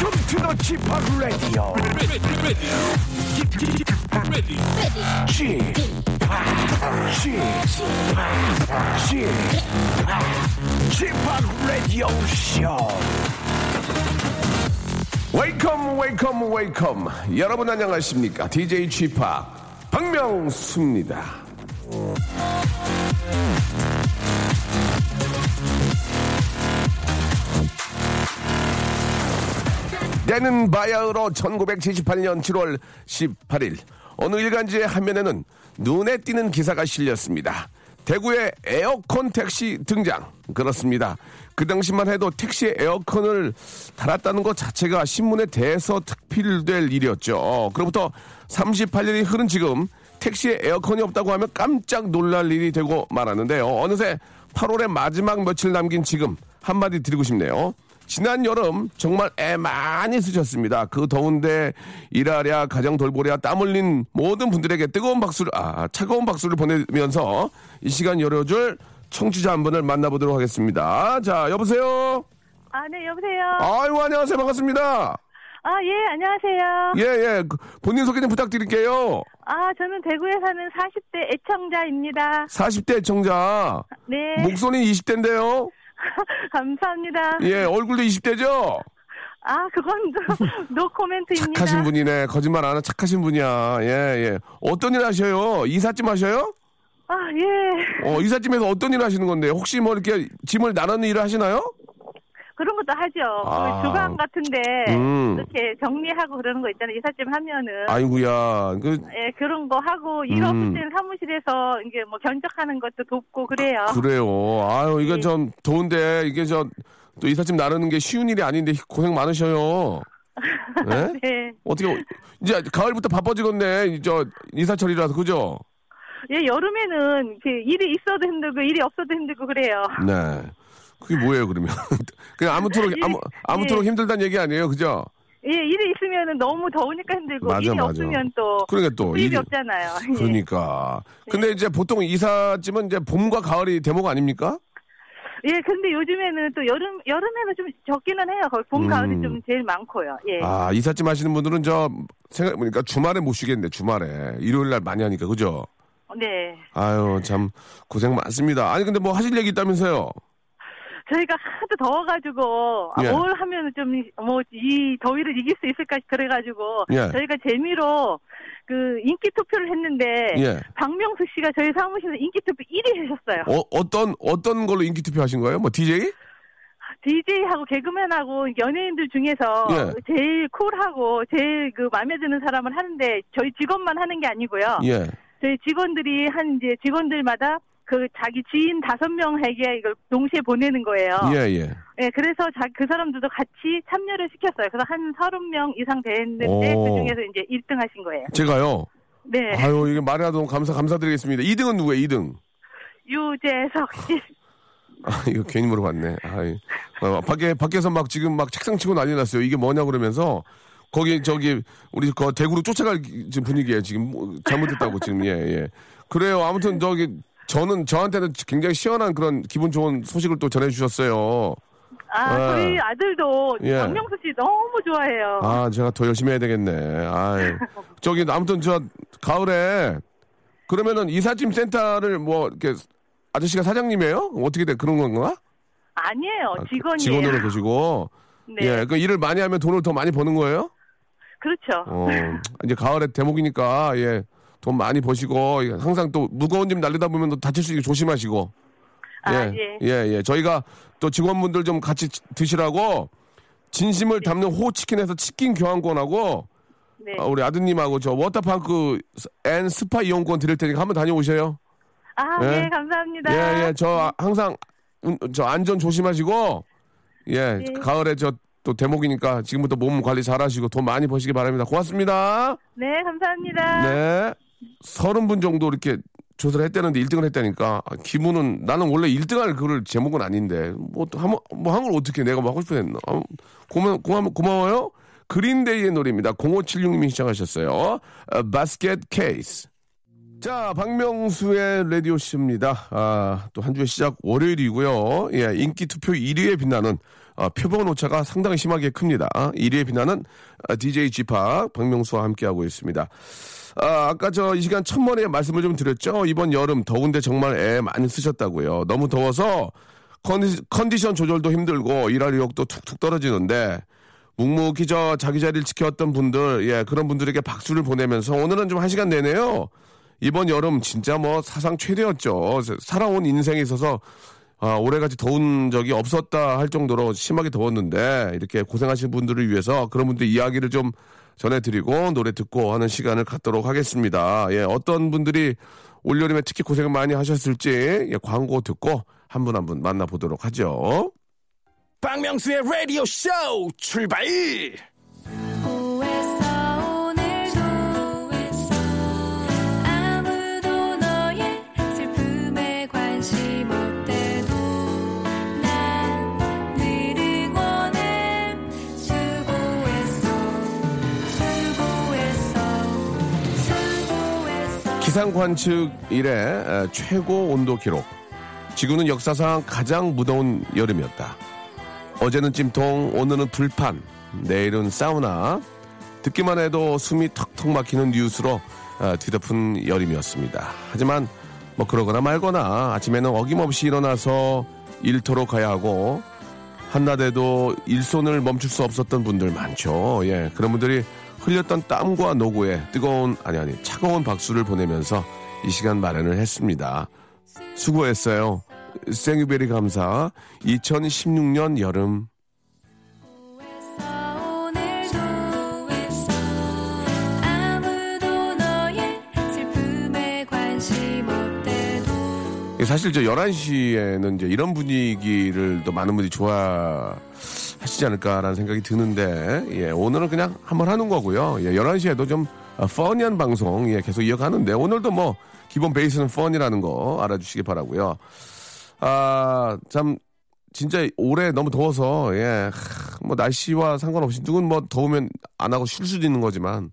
Welcome to the Chip Radio. Chip, Chip, Chip Radio Show. 웨이컴 웨이컴 웨이컴 여러분 안녕하십니까 DJ p 박명수입니다 때는 바야흐로 1978년 7월 18일 어느 일간지의 화면에는 눈에 띄는 기사가 실렸습니다. 대구의 에어컨 택시 등장. 그렇습니다. 그 당시만 해도 택시에 에어컨을 달았다는 것 자체가 신문에 대해서 특필될 일이었죠. 그로부터 38년이 흐른 지금 택시에 에어컨이 없다고 하면 깜짝 놀랄 일이 되고 말았는데요. 어느새 8월의 마지막 며칠 남긴 지금 한마디 드리고 싶네요. 지난 여름 정말 애 많이 쓰셨습니다. 그 더운데 일하랴 가정 돌보랴 땀 흘린 모든 분들에게 뜨거운 박수를 아 차가운 박수를 보내면서 이 시간 열어줄 청취자 한 분을 만나보도록 하겠습니다. 자 여보세요. 아, 네, 여보세요. 아이고 안녕하세요 반갑습니다. 아, 예, 안녕하세요. 예 예 본인 소개 좀 부탁드릴게요. 아, 저는 대구에 사는 40대 애청자입니다. 40대 청자 네, 목소리 20대인데요. 감사합니다. 예 얼굴도 20대죠. 아, 그건 노 코멘트입니다. 착하신 분이네. 거짓말 안 하는 착하신 분이야. 예, 예. 어떤 일 하셔요? 이삿짐 하셔요? 아, 예. 어, 이삿짐에서 어떤 일 하시는 건데? 혹시 뭐 이렇게 짐을 나누는 일을 하시나요? 그런 것도 하죠. 아. 그 주방 같은데 음. 이렇게 정리하고 그러는 거 있잖아요. 이삿짐 하면은. 아이구야. 그, 예, 그런 거 하고 일 없을 음. 때는 사무실에서 이게 뭐 견적하는 것도 돕고 그래요. 그래요. 아유, 이거 예. 좀 더운데, 이게 저, 또 이삿짐 나누는 게 쉬운 일이 아닌데 고생 많으셔요. 예? 네. 어떻게, 이제 가을부터 바빠지겠네. 이 저, 이사철이라서, 그죠? 예, 여름에는 그 일이 있어도 힘들고 일이 없어도 힘들고 그래요. 네. 그게 뭐예요, 그러면? 그냥 아무토록, 아무, 아무토록 예. 힘들다는 얘기 아니에요, 그죠? 예, 일이 있으면은 너무 더우니까 힘들고 맞아, 일이 맞아. 없으면 또 그러니까 또 일이 없잖아요. 예. 그러니까. 근데 이제 보통 이삿짐은 이제 봄과 가을이 대목 아닙니까? 예, 근데 요즘에는 또 여름 여름에는 좀 적기는 해요. 거의 봄, 음. 가을이 좀 제일 많고요. 예. 아, 이삿짐 하시는 분들은 저 생각 보니까 주말에 못 쉬겠네, 주말에. 일요일 날 많이 하니까, 그죠? 네. 아유, 참 고생 많습니다. 아니 근데 뭐 하실 얘기 있다면서요? 저희가 하도 더워가지고 아, 예. 뭘 하면 좀 뭐 이 더위를 이길 수 있을까 그래가지고 예. 저희가 재미로 그 인기 투표를 했는데 예. 박명수 씨가 저희 사무실에서 인기 투표 1위 하셨어요. 어, 어떤 어떤 걸로 인기 투표 하신 거예요? 뭐 DJ? DJ하고 개그맨하고 연예인들 중에서 예. 제일 쿨하고 제일 그 마음에 드는 사람을 하는데 저희 직원만 하는 게 아니고요. 예. 저희 직원들이 한 이제 직원들마다 그 자기 지인 다섯 명에게 이걸 동시에 보내는 거예요. 예, 예. 예, 그래서 자, 그 사람들도 같이 참여를 시켰어요. 그래서 한 서른 명 이상 됐는데 오. 그 중에서 이제 1등 하신 거예요. 제가요. 네, 아유, 이게 말이라도 너무 감사 감사드리겠습니다. 2등은 누구예요? 2등. 유재석 씨. 아, 이거 괜히 물어봤네. 아이. 어, 밖에, 밖에서 막 지금 막 책상 치고 난리 났어요. 이게 뭐냐 그러면서 거기 저기 우리 그 대구로 쫓아갈 지금 분위기예요. 지금 뭐 잘못했다고 지금 예, 예. 그래요. 아무튼 저기 저는 저한테는 굉장히 시원한 그런 기분 좋은 소식을 또 전해 주셨어요. 아, 아. 저희 아들도 예. 박명수 씨 너무 좋아해요. 아, 제가 더 열심히 해야 되겠네. 아이. 저기 아무튼 저 가을에 그러면은 이삿짐 센터를 뭐 이렇게 아저씨가 사장님이에요? 어떻게 돼? 그런 건가? 아니에요, 아, 직원이에요. 직원으로 계시고. 네, 예, 그 일을 많이 하면 돈을 더 많이 버는 거예요? 그렇죠. 어, 이제 가을에 대목이니까, 예, 돈 많이 버시고, 예, 항상 또 무거운 짐 날리다 보면 또 다칠 수 있게 조심하시고. 아, 예, 예. 예, 예. 저희가 또 직원분들 좀 같이 치- 드시라고 진심을 담는 호치킨에서 치킨 교환권하고 네. 아, 우리 아드님하고 저 워터파크 and 스파 이용권 드릴 테니까 한번 다녀오세요. 아, 예. 네, 감사합니다. 예, 예. 저 아- 항상 운- 저 안전 조심하시고 예 네. 가을에 저 또 대목이니까 지금부터 몸 관리 잘하시고 돈 많이 버시기 바랍니다. 고맙습니다. 네, 감사합니다. 네. 서른 분 정도 이렇게 조사를 했다는데 1등을 했다니까. 아, 기분은 나는 원래 1등할 그럴 제목은 아닌데. 뭐한뭐 한 걸 어떻게 내가 뭐 하고 싶어 했나? 아, 고마 고마 고마워요. 그린데이의 노래입니다. 0576님이 시청하셨어요. 아, 바스켓 케이스 자 박명수의 라디오 씨입니다. 아 또 한 주의 시작 월요일이고요. 예 인기 투표 1위에 빛나는 아, 표본 오차가 상당히 심하게 큽니다. 1위에 빛나는 아, DJ 지파 박명수와 함께하고 있습니다 아, 아까 저 이 시간 첫머리에 말씀을 좀 드렸죠. 이번 여름 더운데 정말 애 많이 쓰셨다고요. 너무 더워서 컨디, 컨디션 조절도 힘들고 일할 의욕도 툭툭 떨어지는데 묵묵히 저 자기 자리를 지켜왔던 분들, 예, 그런 분들에게 박수를 보내면서 오늘은 좀 한 시간 내내요. 이번 여름 진짜 뭐 사상 최대였죠. 살아온 인생에 있어서 아, 올해같이 더운 적이 없었다 할 정도로 심하게 더웠는데 이렇게 고생하신 분들을 위해서 그런 분들 이야기를 좀 전해드리고 노래 듣고 하는 시간을 갖도록 하겠습니다. 예, 어떤 분들이 올여름에 특히 고생을 많이 하셨을지 예, 광고 듣고 한분 한 분 만나보도록 하죠. 박명수의 라디오 쇼 출발! 기상 관측 이래 에, 최고 온도 기록. 지구는 역사상 가장 무더운 여름이었다. 어제는 찜통, 오늘은 불판, 내일은 사우나. 듣기만 해도 숨이 턱턱 막히는 뉴스로 어, 뒤덮은 여름이었습니다. 하지만 뭐 그러거나 말거나 아침에는 어김없이 일어나서 일터로 가야 하고 한낮에도 일손을 멈출 수 없었던 분들 많죠. 예, 그런 분들이 흘렸던 땀과 노고에 뜨거운 아니 아니 차가운 박수를 보내면서 이 시간 마련을 했습니다. 수고했어요. 생유베리 감사. 2016년 여름 사실 저 11시에는 이제 이런 분위기를 또 많은 분들이 좋아 하시지 않을까라는 생각이 드는데, 예, 오늘은 그냥 한번 하는 거고요. 예, 11시에도 좀 어, 퍼니한 방송, 예, 계속 이어가는데, 오늘도 뭐, 기본 베이스는 펀이라는 거 알아주시기 바라고요 아, 참, 진짜 올해 너무 더워서, 예, 하, 뭐, 날씨와 상관없이, 누군 뭐, 더우면 안 하고 쉴 수도 있는 거지만,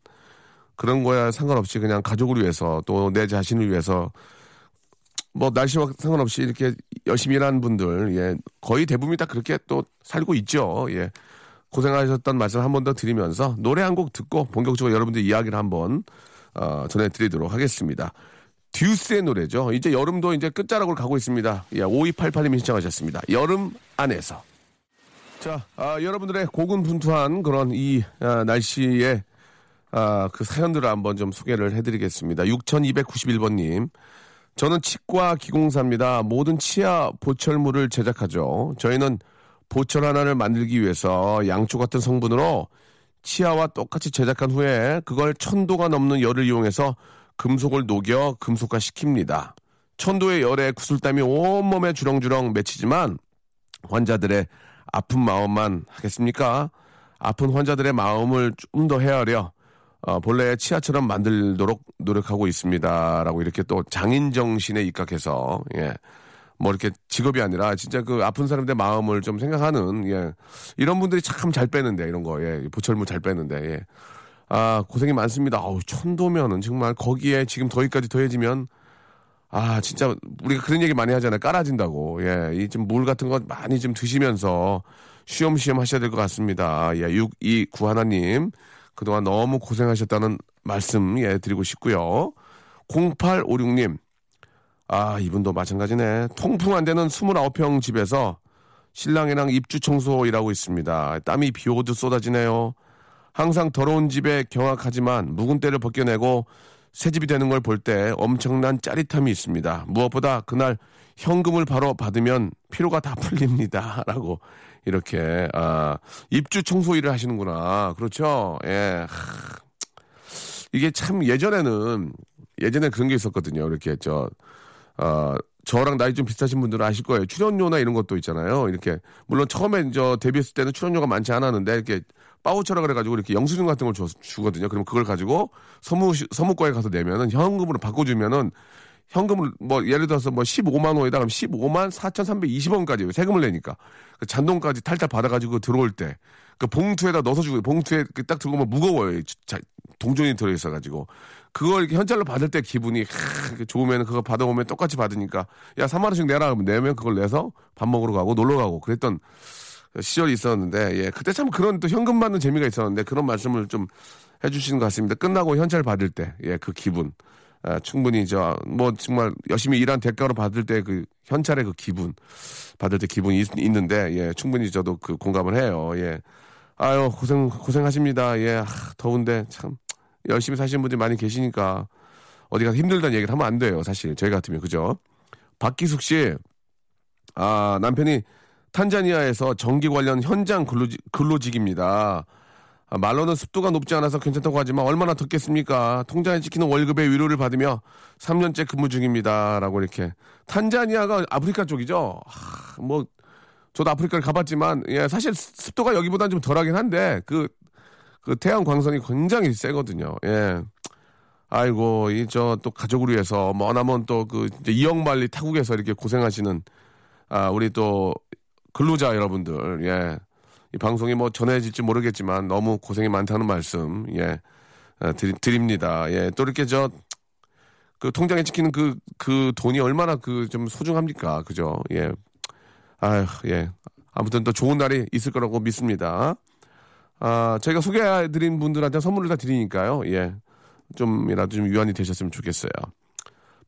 그런 거야 상관없이 그냥 가족을 위해서, 또 내 자신을 위해서, 뭐 날씨와 상관없이 이렇게 열심히 일하는 분들 예 거의 대부분이 다 그렇게 또 살고 있죠. 예. 고생하셨던 말씀 한 번 더 드리면서 노래 한 곡 듣고 본격적으로 여러분들 이야기를 한번 어, 전해드리도록 하겠습니다. 듀스의 노래죠. 이제 여름도 이제 끝자락으로 가고 있습니다. 예 5288님이 신청하셨습니다. 여름 안에서. 자 아, 여러분들의 고군분투한 그런 이 아, 날씨에 아, 그 사연들을 한번 좀 소개를 해드리겠습니다. 6291번님 저는 치과 기공사입니다. 모든 치아 보철물을 제작하죠. 저희는 보철 하나를 만들기 위해서 양초 같은 성분으로 치아와 똑같이 제작한 후에 그걸 천도가 넘는 열을 이용해서 금속을 녹여 금속화 시킵니다. 천도의 열에 구슬땀이 온몸에 주렁주렁 맺히지만 환자들의 아픈 마음만 하겠습니까? 아픈 환자들의 마음을 좀 더 헤아려 어, 본래 치아처럼 만들도록 노력하고 있습니다. 라고 이렇게 또 장인 정신에 입각해서, 예. 뭐 이렇게 직업이 아니라 진짜 그 아픈 사람들의 마음을 좀 생각하는, 예. 이런 분들이 참 잘 빼는데, 이런 거, 예. 보철물 잘 빼는데, 예. 아, 고생이 많습니다. 어우, 천도면은 정말 거기에 지금 더위까지 더해지면, 아, 진짜 우리가 그런 얘기 많이 하잖아요. 깔아진다고. 예. 이 좀 물 같은 거 많이 좀 드시면서 쉬엄쉬엄 하셔야 될 것 같습니다. 예. 6291 하나님. 그동안 너무 고생하셨다는 말씀 예 드리고 싶고요. 0856님. 아, 이분도 마찬가지네. 통풍 안 되는 29평 집에서 신랑이랑 입주 청소 일하고 있습니다. 땀이 비 오듯 쏟아지네요. 항상 더러운 집에 경악하지만 묵은 때를 벗겨내고 새 집이 되는 걸 볼 때 엄청난 짜릿함이 있습니다. 무엇보다 그날 현금을 바로 받으면 피로가 다 풀립니다. 라고 이렇게 아, 입주 청소 일을 하시는구나. 그렇죠? 예. 하, 이게 참 예전에는 예전에 그런 게 있었거든요. 이렇게 저 어, 저랑 나이 좀 비슷하신 분들은 아실 거예요. 출연료나 이런 것도 있잖아요. 이렇게 물론 처음에 저 데뷔했을 때는 출연료가 많지 않았는데 이렇게 바우처라 그래가지고 이렇게 영수증 같은 걸 주, 주거든요. 그럼 그걸 가지고 서무 서무과에 가서 내면은 현금으로 바꿔주면은 현금을 뭐 예를 들어서 뭐 15만 원에다 그럼 15만 4,320원까지 세금을 내니까 그 잔돈까지 탈탈 받아가지고 들어올 때 그 봉투에다 넣어서 주고 봉투에 그딱 들고 오면 무거워요. 자, 동전이 들어있어가지고 그걸 이렇게 현찰로 받을 때 기분이 하, 좋으면 그거 받아오면 똑같이 받으니까 야 3만 원씩 내라 그러면 내면 그걸 내서 밥 먹으러 가고 놀러 가고 그랬던 시절이 있었는데 예 그때 참 그런 또 현금 받는 재미가 있었는데 그런 말씀을 좀 해주시는 것 같습니다. 끝나고 현찰 받을 때 예 그 기분 아, 충분히 저 뭐 정말 열심히 일한 대가로 받을 때 그 현찰의 그 기분 받을 때 기분이 있, 는데 예 충분히 저도 그 공감을 해요. 예 아유 고생 고생하십니다. 예 아, 더운데 참 열심히 사시는 분들이 많이 계시니까 어디 가서 힘들다는 얘기를 하면 안 돼요. 사실 저희 같으면 그죠? 박기숙 씨, 아 남편이 탄자니아에서 전기 관련 현장 근로직, 근로직입니다. 아, 말로는 습도가 높지 않아서 괜찮다고 하지만 얼마나 덥겠습니까? 통장에 찍히는 월급의 위로를 받으며 3년째 근무 중입니다. 라고 이렇게. 탄자니아가 아프리카 쪽이죠? 하, 뭐, 저도 아프리카를 가봤지만, 예, 사실 습도가 여기보다는 좀 덜하긴 한데, 그, 그 태양 광선이 굉장히 세거든요. 예. 아이고, 이, 저, 또 가족을 위해서, 머나먼 또 그, 이영만리 타국에서 이렇게 고생하시는, 아, 우리 또, 근로자 여러분들, 예. 이 방송이 뭐 전해질지 모르겠지만 너무 고생이 많다는 말씀, 예. 아, 드리, 드립 니다. 예. 또 이렇게 저, 그 통장에 찍히는 그, 그 돈이 얼마나 그 좀 소중합니까? 그죠? 예. 아휴, 예. 아무튼 또 좋은 날이 있을 거라고 믿습니다. 아, 저희가 소개해드린 분들한테 선물을 다 드리니까요. 예. 좀이라도 좀 유한이 되셨으면 좋겠어요.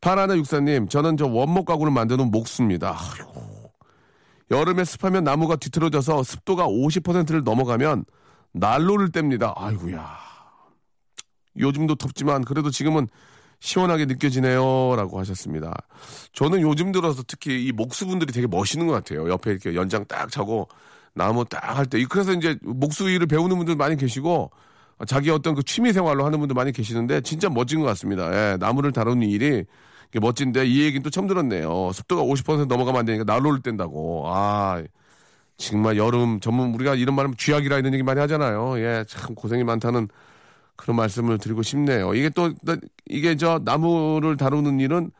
파라나 육사님, 저는 저 원목 가구를 만드는 목수입니다. 아이고. 여름에 습하면 나무가 뒤틀어져서 습도가 50%를 넘어가면 난로를 뗍니다. 아이고야. 요즘도 덥지만 그래도 지금은 시원하게 느껴지네요. 라고 하셨습니다. 저는 요즘 들어서 특히 이 목수분들이 되게 멋있는 것 같아요. 옆에 이렇게 연장 딱 차고 나무 딱 할 때. 그래서 이제 목수 일을 배우는 분들 많이 계시고 자기 어떤 그 취미 생활로 하는 분들 많이 계시는데 진짜 멋진 것 같습니다. 예, 나무를 다루는 일이 멋진데 이 얘기는 또 처음 들었네요. 습도가 50% 넘어가면 안 되니까 난로를 뗀다고. 아, 정말 여름 전문 우리가 이런 말하면 쥐약이라 이런 얘기 많이 하잖아요. 예, 참 고생이 많다는 그런 말씀을 드리고 싶네요. 이게 또 이게 저 나무를 다루는 일은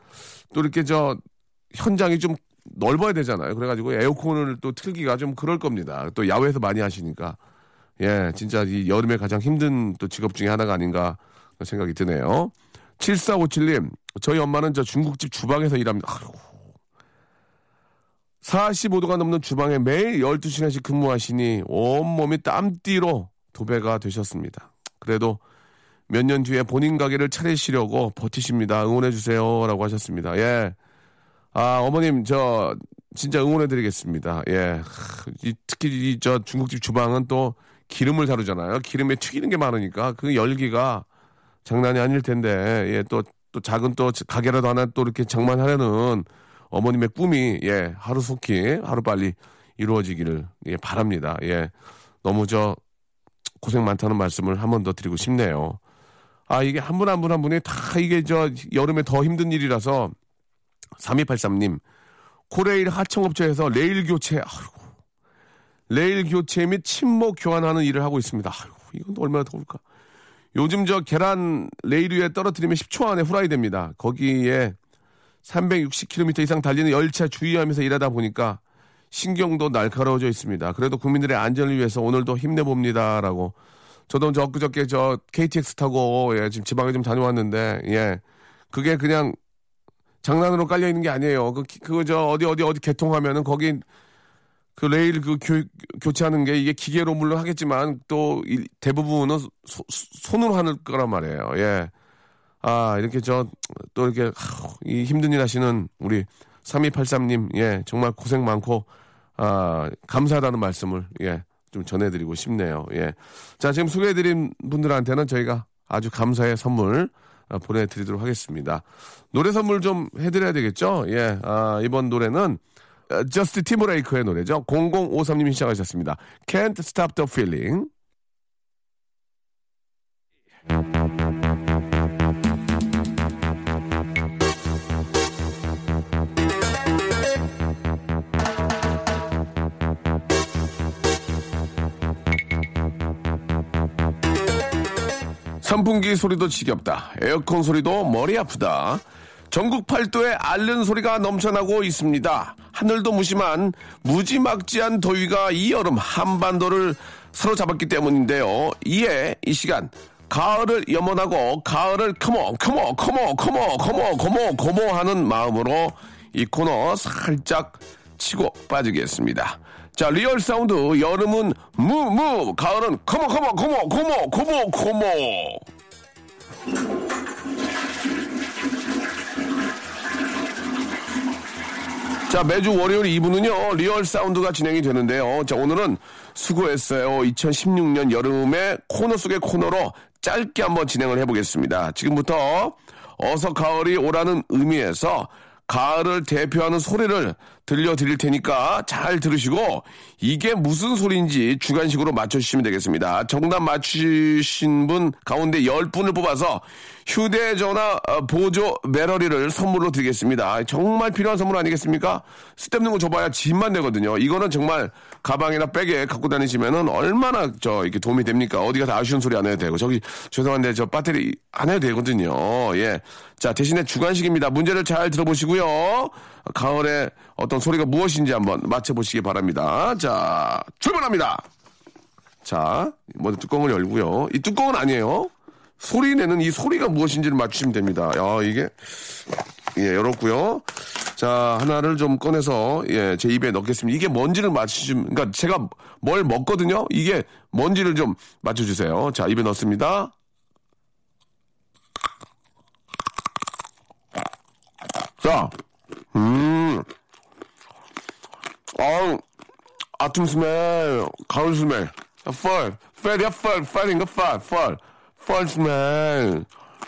또 이렇게 저 현장이 좀 넓어야 되잖아요. 그래가지고 에어컨을 또 틀기가 좀 그럴 겁니다. 또 야외에서 많이 하시니까 예, 진짜 이 여름에 가장 힘든 또 직업 중에 하나가 아닌가 생각이 드네요. 7457님, 저희 엄마는 저 중국집 주방에서 일합니다. 아이고. 45도가 넘는 주방에 매일 12시간씩 근무하시니 온몸이 땀띠로 도배가 되셨습니다. 그래도 몇 년 뒤에 본인 가게를 차리시려고 버티십니다. 응원해주세요. 라고 하셨습니다. 예. 아, 어머님, 저, 진짜 응원해드리겠습니다. 예. 이, 특히 이, 저 중국집 주방은 또 기름을 다루잖아요. 기름에 튀기는 게 많으니까 그 열기가 장난이 아닐 텐데, 예, 또, 또 작은 또 가게라도 하나 또 이렇게 장만하려는 어머님의 꿈이, 예, 하루 속히, 하루 빨리 이루어지기를, 예, 바랍니다. 예. 너무 저, 고생 많다는 말씀을 한 번 더 드리고 싶네요. 아, 이게 한 분 한 분 한 분이 다 이게 저, 여름에 더 힘든 일이라서, 3283님, 코레일 하청업체에서 레일 교체, 아이고, 레일 교체 및 침목 교환하는 일을 하고 있습니다. 아이고, 이건 또 얼마나 더울까. 요즘 저 계란 레일 위에 떨어뜨리면 10초 안에 후라이 됩니다. 거기에 360km 이상 달리는 열차 주의하면서 일하다 보니까 신경도 날카로워져 있습니다. 그래도 국민들의 안전을 위해서 오늘도 힘내봅니다라고. 저도 저 엊그저께 저 KTX 타고 예, 지금 지방에 좀 다녀왔는데 예 그게 그냥 장난으로 깔려 있는 게 아니에요. 그 그거 저 어디 어디 어디 개통하면은 거기 그 레일 그 교, 교체하는 게 이게 기계로 물론 하겠지만 또 이- 대부분은 소- 손으로 하는 거란 말이에요. 예. 아, 이렇게 저 또 이렇게 하, 이 힘든 일 하시는 우리 3283님, 예, 정말 고생 많고 아, 감사하다는 말씀을 예, 좀 전해드리고 싶네요. 예. 자, 지금 소개해드린 분들한테는 저희가 아주 감사의 선물 아, 보내드리도록 하겠습니다. 노래 선물 좀 해드려야 되겠죠? 예, 아, 이번 노래는 어, 어, 저스트 티모레이크의 노래죠. 0053님이 시작하셨습니다. Can't Stop the Feeling. 선풍기 소리도 지겹다. 에어컨 소리도 머리 아프다. 전국 팔도에 앓는 소리가 넘쳐나고 있습니다. 하늘도 무심한 무지막지한 더위가 이 여름 한반도를 사로잡았기 때문인데요. 이에 이 시간 가을을 염원하고 가을을 커머 커머 커머 커머 커머 커머 커머 하는 마음으로 이 코너 살짝 치고 빠지겠습니다. 자 리얼 사운드 여름은 무무 가을은 커머 커머 커머 커머 커머 커머 자, 매주 월요일 2부는요, 리얼 사운드가 진행이 되는데요. 자, 오늘은 수고했어요. 2016년 여름의 코너 속의 코너로 짧게 한번 진행을 해보겠습니다. 지금부터 어서 가을이 오라는 의미에서 가을을 대표하는 소리를 들려드릴 테니까 잘 들으시고 이게 무슨 소리인지 주관식으로 맞춰주시면 되겠습니다. 정답 맞추신 분 가운데 10분을 뽑아서 휴대전화 어, 보조 배터리를 선물로 드리겠습니다. 정말 필요한 선물 아니겠습니까? 쓸데없는 거 줘봐야 짐만 되거든요. 이거는 정말 가방이나 백에 갖고 다니시면은 얼마나 저 이렇게 도움이 됩니까? 어디 가서 아쉬운 소리 안 해도 되고 저기 죄송한데 저 배터리 안 해도 되거든요. 예. 자 대신에 주관식입니다. 문제를 잘 들어보시고요. 가을에 어떤 소리가 무엇인지 한번 맞춰보시기 바랍니다. 자 출발합니다. 자 먼저 뚜껑을 열고요. 이 뚜껑은 아니에요. 소리 내는 이 소리가 무엇인지를 맞추시면 됩니다. 야, 이게, 예, 열었고요. 자, 하나를 좀 꺼내서, 예, 제 입에 넣겠습니다. 이게 뭔지를 맞추시면, 그러니까 제가 뭘 먹거든요? 이게 뭔지를 좀 맞춰주세요. 자, 입에 넣습니다. 자, 음, 어, 아툼 스멜, 가을 스멜, 펄, 펄이야, 펄, 펄인가, 펄, 펄. 펄스맨.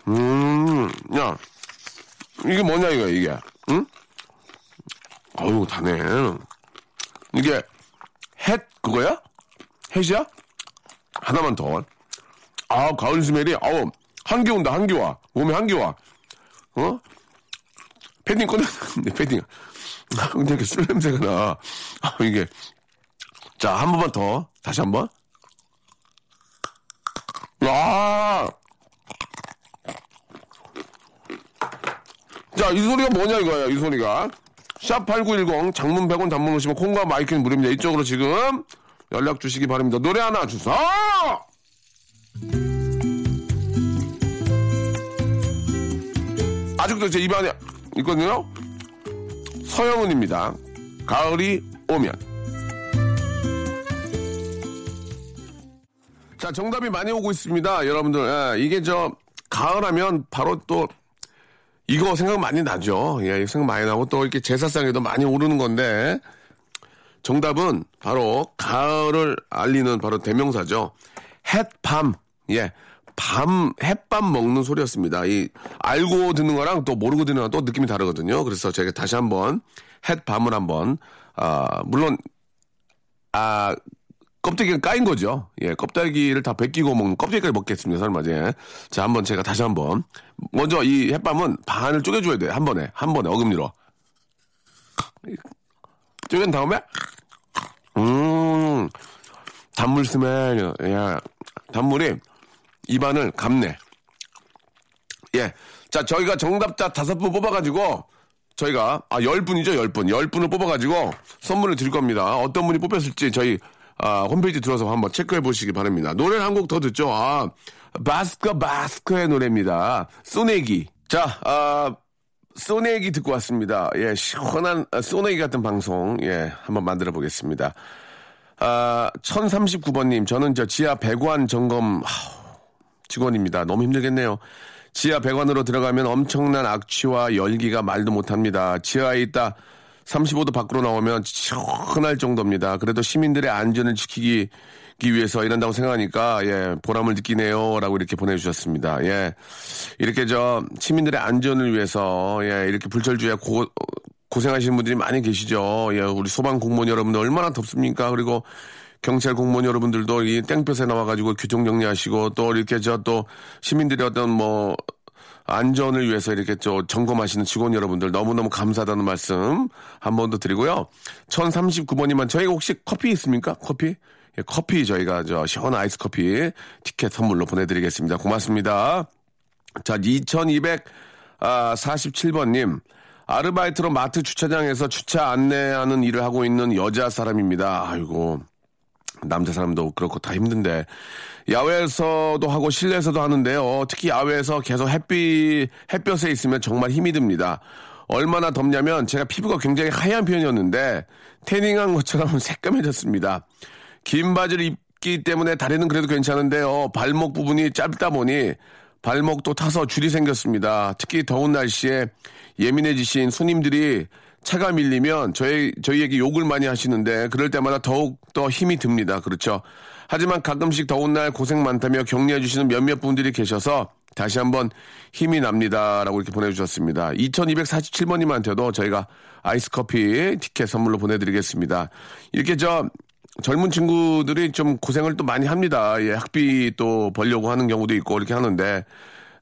음, 야. 이게 뭐냐, 이거, 이게. 응? 어우, 다네. 이게, 햇, 그거야? 햇이야? 하나만 더. 아, 가을 스멜이, 아우, 한기 온다, 한기 와. 몸에 한기 와. 어? 패딩 꺼냈는데, 패딩. 근데 이렇게 술 냄새가 나. 아, 이게. 자, 한 번만 더. 다시 한 번. 아! 자, 이 소리가 뭐냐 이거야, 이 소리가. 샵8910 장문 100원 단문 오시면 콩과 마이크는 무료입니다. 이쪽으로 지금 연락 주시기 바랍니다. 노래 하나 주세요. 아직도 제 입안에 있거든요. 서영은입니다. 가을이 오면. 자, 정답이 많이 오고 있습니다. 여러분들, 예, 이게 저, 가을하면 바로 또, 이거 생각 많이 나죠. 예, 생각 많이 나고 또 이렇게 제사상에도 많이 오르는 건데, 정답은 바로 가을을 알리는 바로 대명사죠. 햇밤, 예. 밤, 햇밤 먹는 소리였습니다. 이, 알고 듣는 거랑 또 모르고 듣는 거랑 또 느낌이 다르거든요. 그래서 제가 다시 한 번, 햇밤을 한번, 아, 물론, 아, 껍데기가 까인 거죠. 예, 껍데기를 다 벗기고 먹는 껍데기까지 먹겠습니다. 설마, 예. 자, 한번 제가 다시 한 번. 먼저 이 햇밤은 반을 쪼개줘야 돼요. 한 번에. 한 번에 어금니로. 쪼갠 다음에, 음, 단물 스멜, 야, 단물이 입안을 감네. 예. 자, 저희가 정답자 다섯 분 뽑아가지고, 저희가, 아, 열 분이죠, 열 분. 열 분을 뽑아가지고 선물을 드릴 겁니다. 어떤 분이 뽑혔을지 저희, 아, 홈페이지 들어서 한번 체크해 보시기 바랍니다. 노래 한 곡 더 듣죠. 아, 바스커 바스커의 노래입니다. 소내기. 자, 아, 소내기 듣고 왔습니다. 예, 시원한 아, 소내기 같은 방송, 예, 한번 만들어 보겠습니다. 아, 1039번님, 저는 저 지하 배관 점검, 직원입니다. 너무 힘들겠네요. 지하 배관으로 들어가면 엄청난 악취와 열기가 말도 못합니다. 지하에 있다 35도 밖으로 나오면 시원할 정도입니다. 그래도 시민들의 안전을 지키기 위해서 일한다고 생각하니까 예 보람을 느끼네요라고 이렇게 보내주셨습니다. 예 이렇게 저 시민들의 안전을 위해서 예 이렇게 불철주야 고 고생하시는 분들이 많이 계시죠. 예 우리 소방 공무원 여러분들 얼마나 덥습니까? 그리고 경찰 공무원 여러분들도 이 땡볕에 나와가지고 규정 정리하시고 또 이렇게 저 또 시민들의 어떤 뭐 안전을 위해서 이렇게 저 점검하시는 직원 여러분들 너무너무 감사하다는 말씀 한 번 더 드리고요. 1039번이면 저희가 혹시 커피 있습니까? 커피? 예, 커피 저희가 저 시원한 아이스 커피 티켓 선물로 보내드리겠습니다. 고맙습니다. 자, 2247번님. 아르바이트로 마트 주차장에서 주차 안내하는 일을 하고 있는 여자 사람입니다. 아이고. 남자 사람도 그렇고 다 힘든데 야외에서도 하고 실내에서도 하는데요. 특히 야외에서 계속 햇빛 햇볕에 있으면 정말 힘이 듭니다. 얼마나 덥냐면 제가 피부가 굉장히 하얀 편이었는데 태닝한 것처럼 새까매졌습니다. 긴 바지를 입기 때문에 다리는 그래도 괜찮은데요. 발목 부분이 짧다 보니 발목도 타서 줄이 생겼습니다. 특히 더운 날씨에 예민해지신 손님들이 차가 밀리면 저희, 저희에게 욕을 많이 하시는데 그럴 때마다 더욱 더 힘이 듭니다. 그렇죠. 하지만 가끔씩 더운 날 고생 많다며 격려해 주시는 몇몇 분들이 계셔서 다시 한번 힘이 납니다. 라고 이렇게 보내주셨습니다. 2247번님한테도 저희가 아이스 커피 티켓 선물로 보내드리겠습니다. 이렇게 저 젊은 친구들이 좀 고생을 또 많이 합니다. 예, 학비 또 벌려고 하는 경우도 있고 이렇게 하는데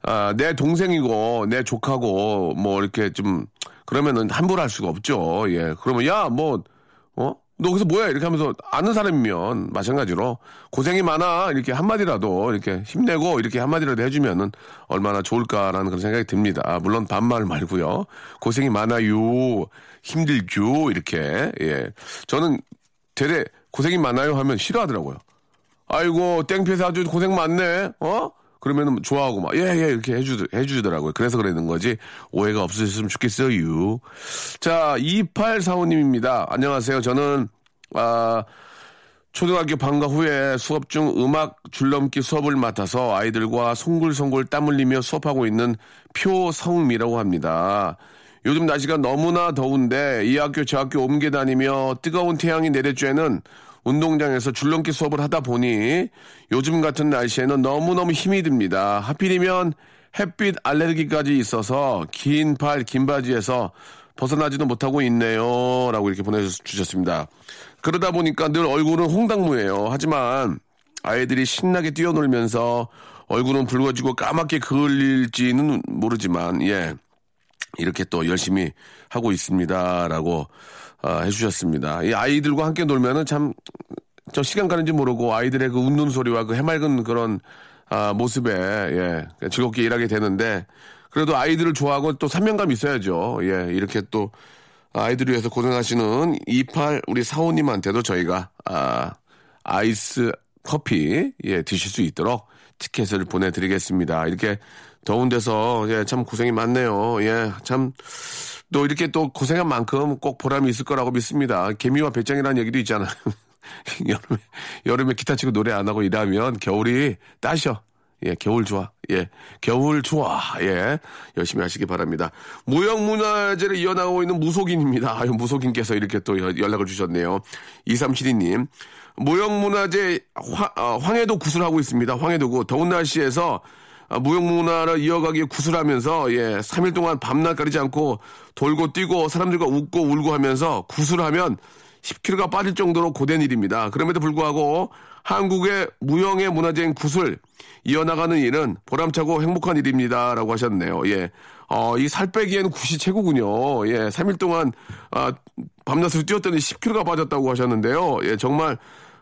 아, 내 동생이고 내 조카고 뭐 이렇게 좀 그러면은 함부로 할 수가 없죠. 예. 그러면 야, 뭐 어? 너 거기서 뭐야? 이렇게 하면서 아는 사람이면 마찬가지로 고생이 많아. 이렇게 한마디라도 이렇게 힘내고 이렇게 한마디라도 해주면은 얼마나 좋을까라는 그런 생각이 듭니다. 아, 물론 반말 말고요. 고생이 많아요. 힘들죠. 이렇게. 예. 저는 되레 고생이 많아요 하면 싫어하더라고요. 아이고, 땡피에서 아주 고생 많네. 어? 그러면은 좋아하고 막, 예, 예, 이렇게 해주, 해주더라고요. 그래서 그러는 거지. 오해가 없으셨으면 좋겠어요. 자, 2845님입니다. 안녕하세요. 저는, 아, 초등학교 방과 후에 수업 중 음악 줄넘기 수업을 맡아서 아이들과 송글송글 땀 흘리며 수업하고 있는 표성미라고 합니다. 요즘 날씨가 너무나 더운데 이 학교 저 학교 옮겨 다니며 뜨거운 태양이 내려쬐는 운동장에서 줄넘기 수업을 하다 보니 요즘 같은 날씨에는 너무너무 힘이 듭니다. 하필이면 햇빛 알레르기까지 있어서 긴 팔, 긴 바지에서 벗어나지도 못하고 있네요. 라고 이렇게 보내주셨습니다. 그러다 보니까 늘 얼굴은 홍당무예요. 하지만 아이들이 신나게 뛰어놀면서 얼굴은 붉어지고 까맣게 그을릴지는 모르지만, 예. 이렇게 또 열심히 하고 있습니다 라고 아, 해주셨습니다. 이 아이들과 함께 놀면은 참 저 시간 가는지 모르고 아이들의 그 웃는 소리와 그 해맑은 그런 아, 모습에 예 즐겁게 일하게 되는데 그래도 아이들을 좋아하고 또 사명감 있어야죠. 예 이렇게 또 아이들을 위해서 고생하시는 28 우리 사오님한테도 저희가 아, 아이스 커피 예 드실 수 있도록 티켓을 보내드리겠습니다. 이렇게 더운 데서 예, 참 고생이 많네요. 예, 참 또 이렇게 또 고생한 만큼 꼭 보람이 있을 거라고 믿습니다. 개미와 배짱이라는 얘기도 있잖아요. 여름에 여름에 기타 치고 노래 안 하고 일하면 겨울이 따셔. 예, 겨울 좋아. 예, 겨울 좋아. 예, 열심히 하시기 바랍니다. 무형문화재를 이어나가고 있는 무속인입니다. 아유, 무속인께서 이렇게 또 여- 연락을 주셨네요. 2372님. 무형문화재 화- 어, 황해도 구슬하고 있습니다. 황해도구. 더운 날씨에서 아, 무형문화를 이어가기 위해 구슬하면서 예, 3일 동안 밤낮 가리지 않고 돌고 뛰고 사람들과 웃고 울고 하면서 구슬하면 10kg가 빠질 정도로 고된 일입니다. 그럼에도 불구하고 한국의 무형의 문화재인 구슬 이어나가는 일은 보람차고 행복한 일입니다. 라고 하셨네요. 예. 어, 이 살 빼기에는 굿이 최고군요. 예. 3일 동안, 아, 밤낮으로 뛰었더니 10kg가 빠졌다고 하셨는데요. 예. 정말,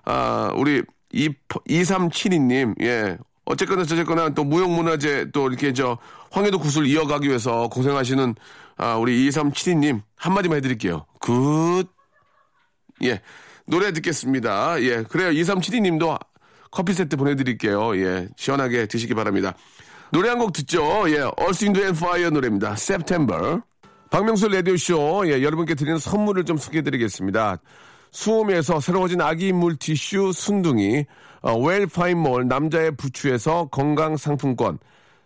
아, 우리 2, 2372님, 예. 어쨌거나 저쨌거나 또 무형문화재 또 이렇게 저 황해도 굿을 이어가기 위해서 고생하시는 아, 우리 2372님 한마디만 해드릴게요. 굿. 예. 노래 듣겠습니다. 예. 그래요. 2372님도 커피 세트 보내드릴게요. 예. 시원하게 드시기 바랍니다. 노래 한 곡 듣죠. 예. And Fire 노래입니다. September. 박명수 라디오쇼. 예. 여러분께 드리는 선물을 좀 소개해드리겠습니다. 수홈에서 새로워진 아기 물티슈 순둥이, 어, 웰파인몰 남자의 부추에서 건강상품권,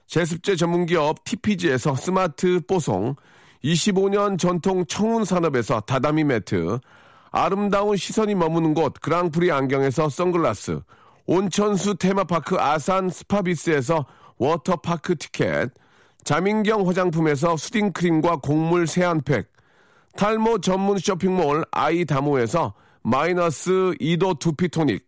제습제 전문기업 TPG에서 스마트 뽀송, 25년 전통 청운산업에서 다다미 매트, 아름다운 시선이 머무는 곳 그랑프리 안경에서 선글라스, 온천수 테마파크 아산 스파비스에서 워터파크 티켓, 자민경 화장품에서 soothing크림과 곡물 세안팩, 탈모 전문 쇼핑몰 아이다모에서 마이너스 2도 두피토닉,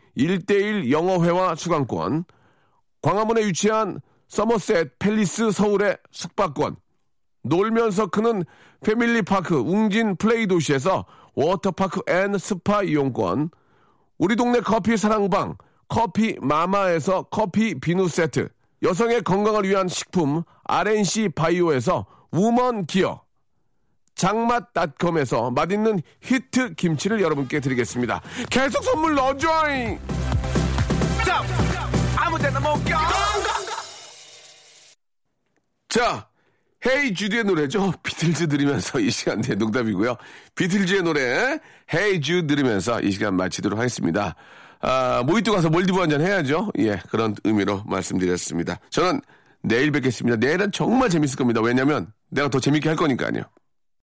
1대1 영어회화 수강권, 광화문에 위치한 서머셋 팰리스 서울의 숙박권, 놀면서 크는 패밀리파크 웅진 플레이 도시에서 워터파크 and 스파 이용권, 우리 동네 커피 사랑방 커피 마마에서 커피 비누 세트, 여성의 건강을 위한 식품 RNC 바이오에서 우먼 기어, 장맛닷컴에서 맛있는 히트 김치를 여러분께 드리겠습니다. 계속 선물 넣어줘잉! 자, Hey Jude의 노래죠. 비틀즈 들으면서 이 시간 내 농담이고요. 비틀즈의 노래 Hey Jude 들으면서 이 시간 마치도록 하겠습니다. 아, 모히또 가서 몰디브 한잔 해야죠. 예, 그런 의미로 말씀드렸습니다. 저는 내일 뵙겠습니다. 내일은 정말 재밌을 겁니다. 왜냐면 내가 더 재밌게 할 거니까요.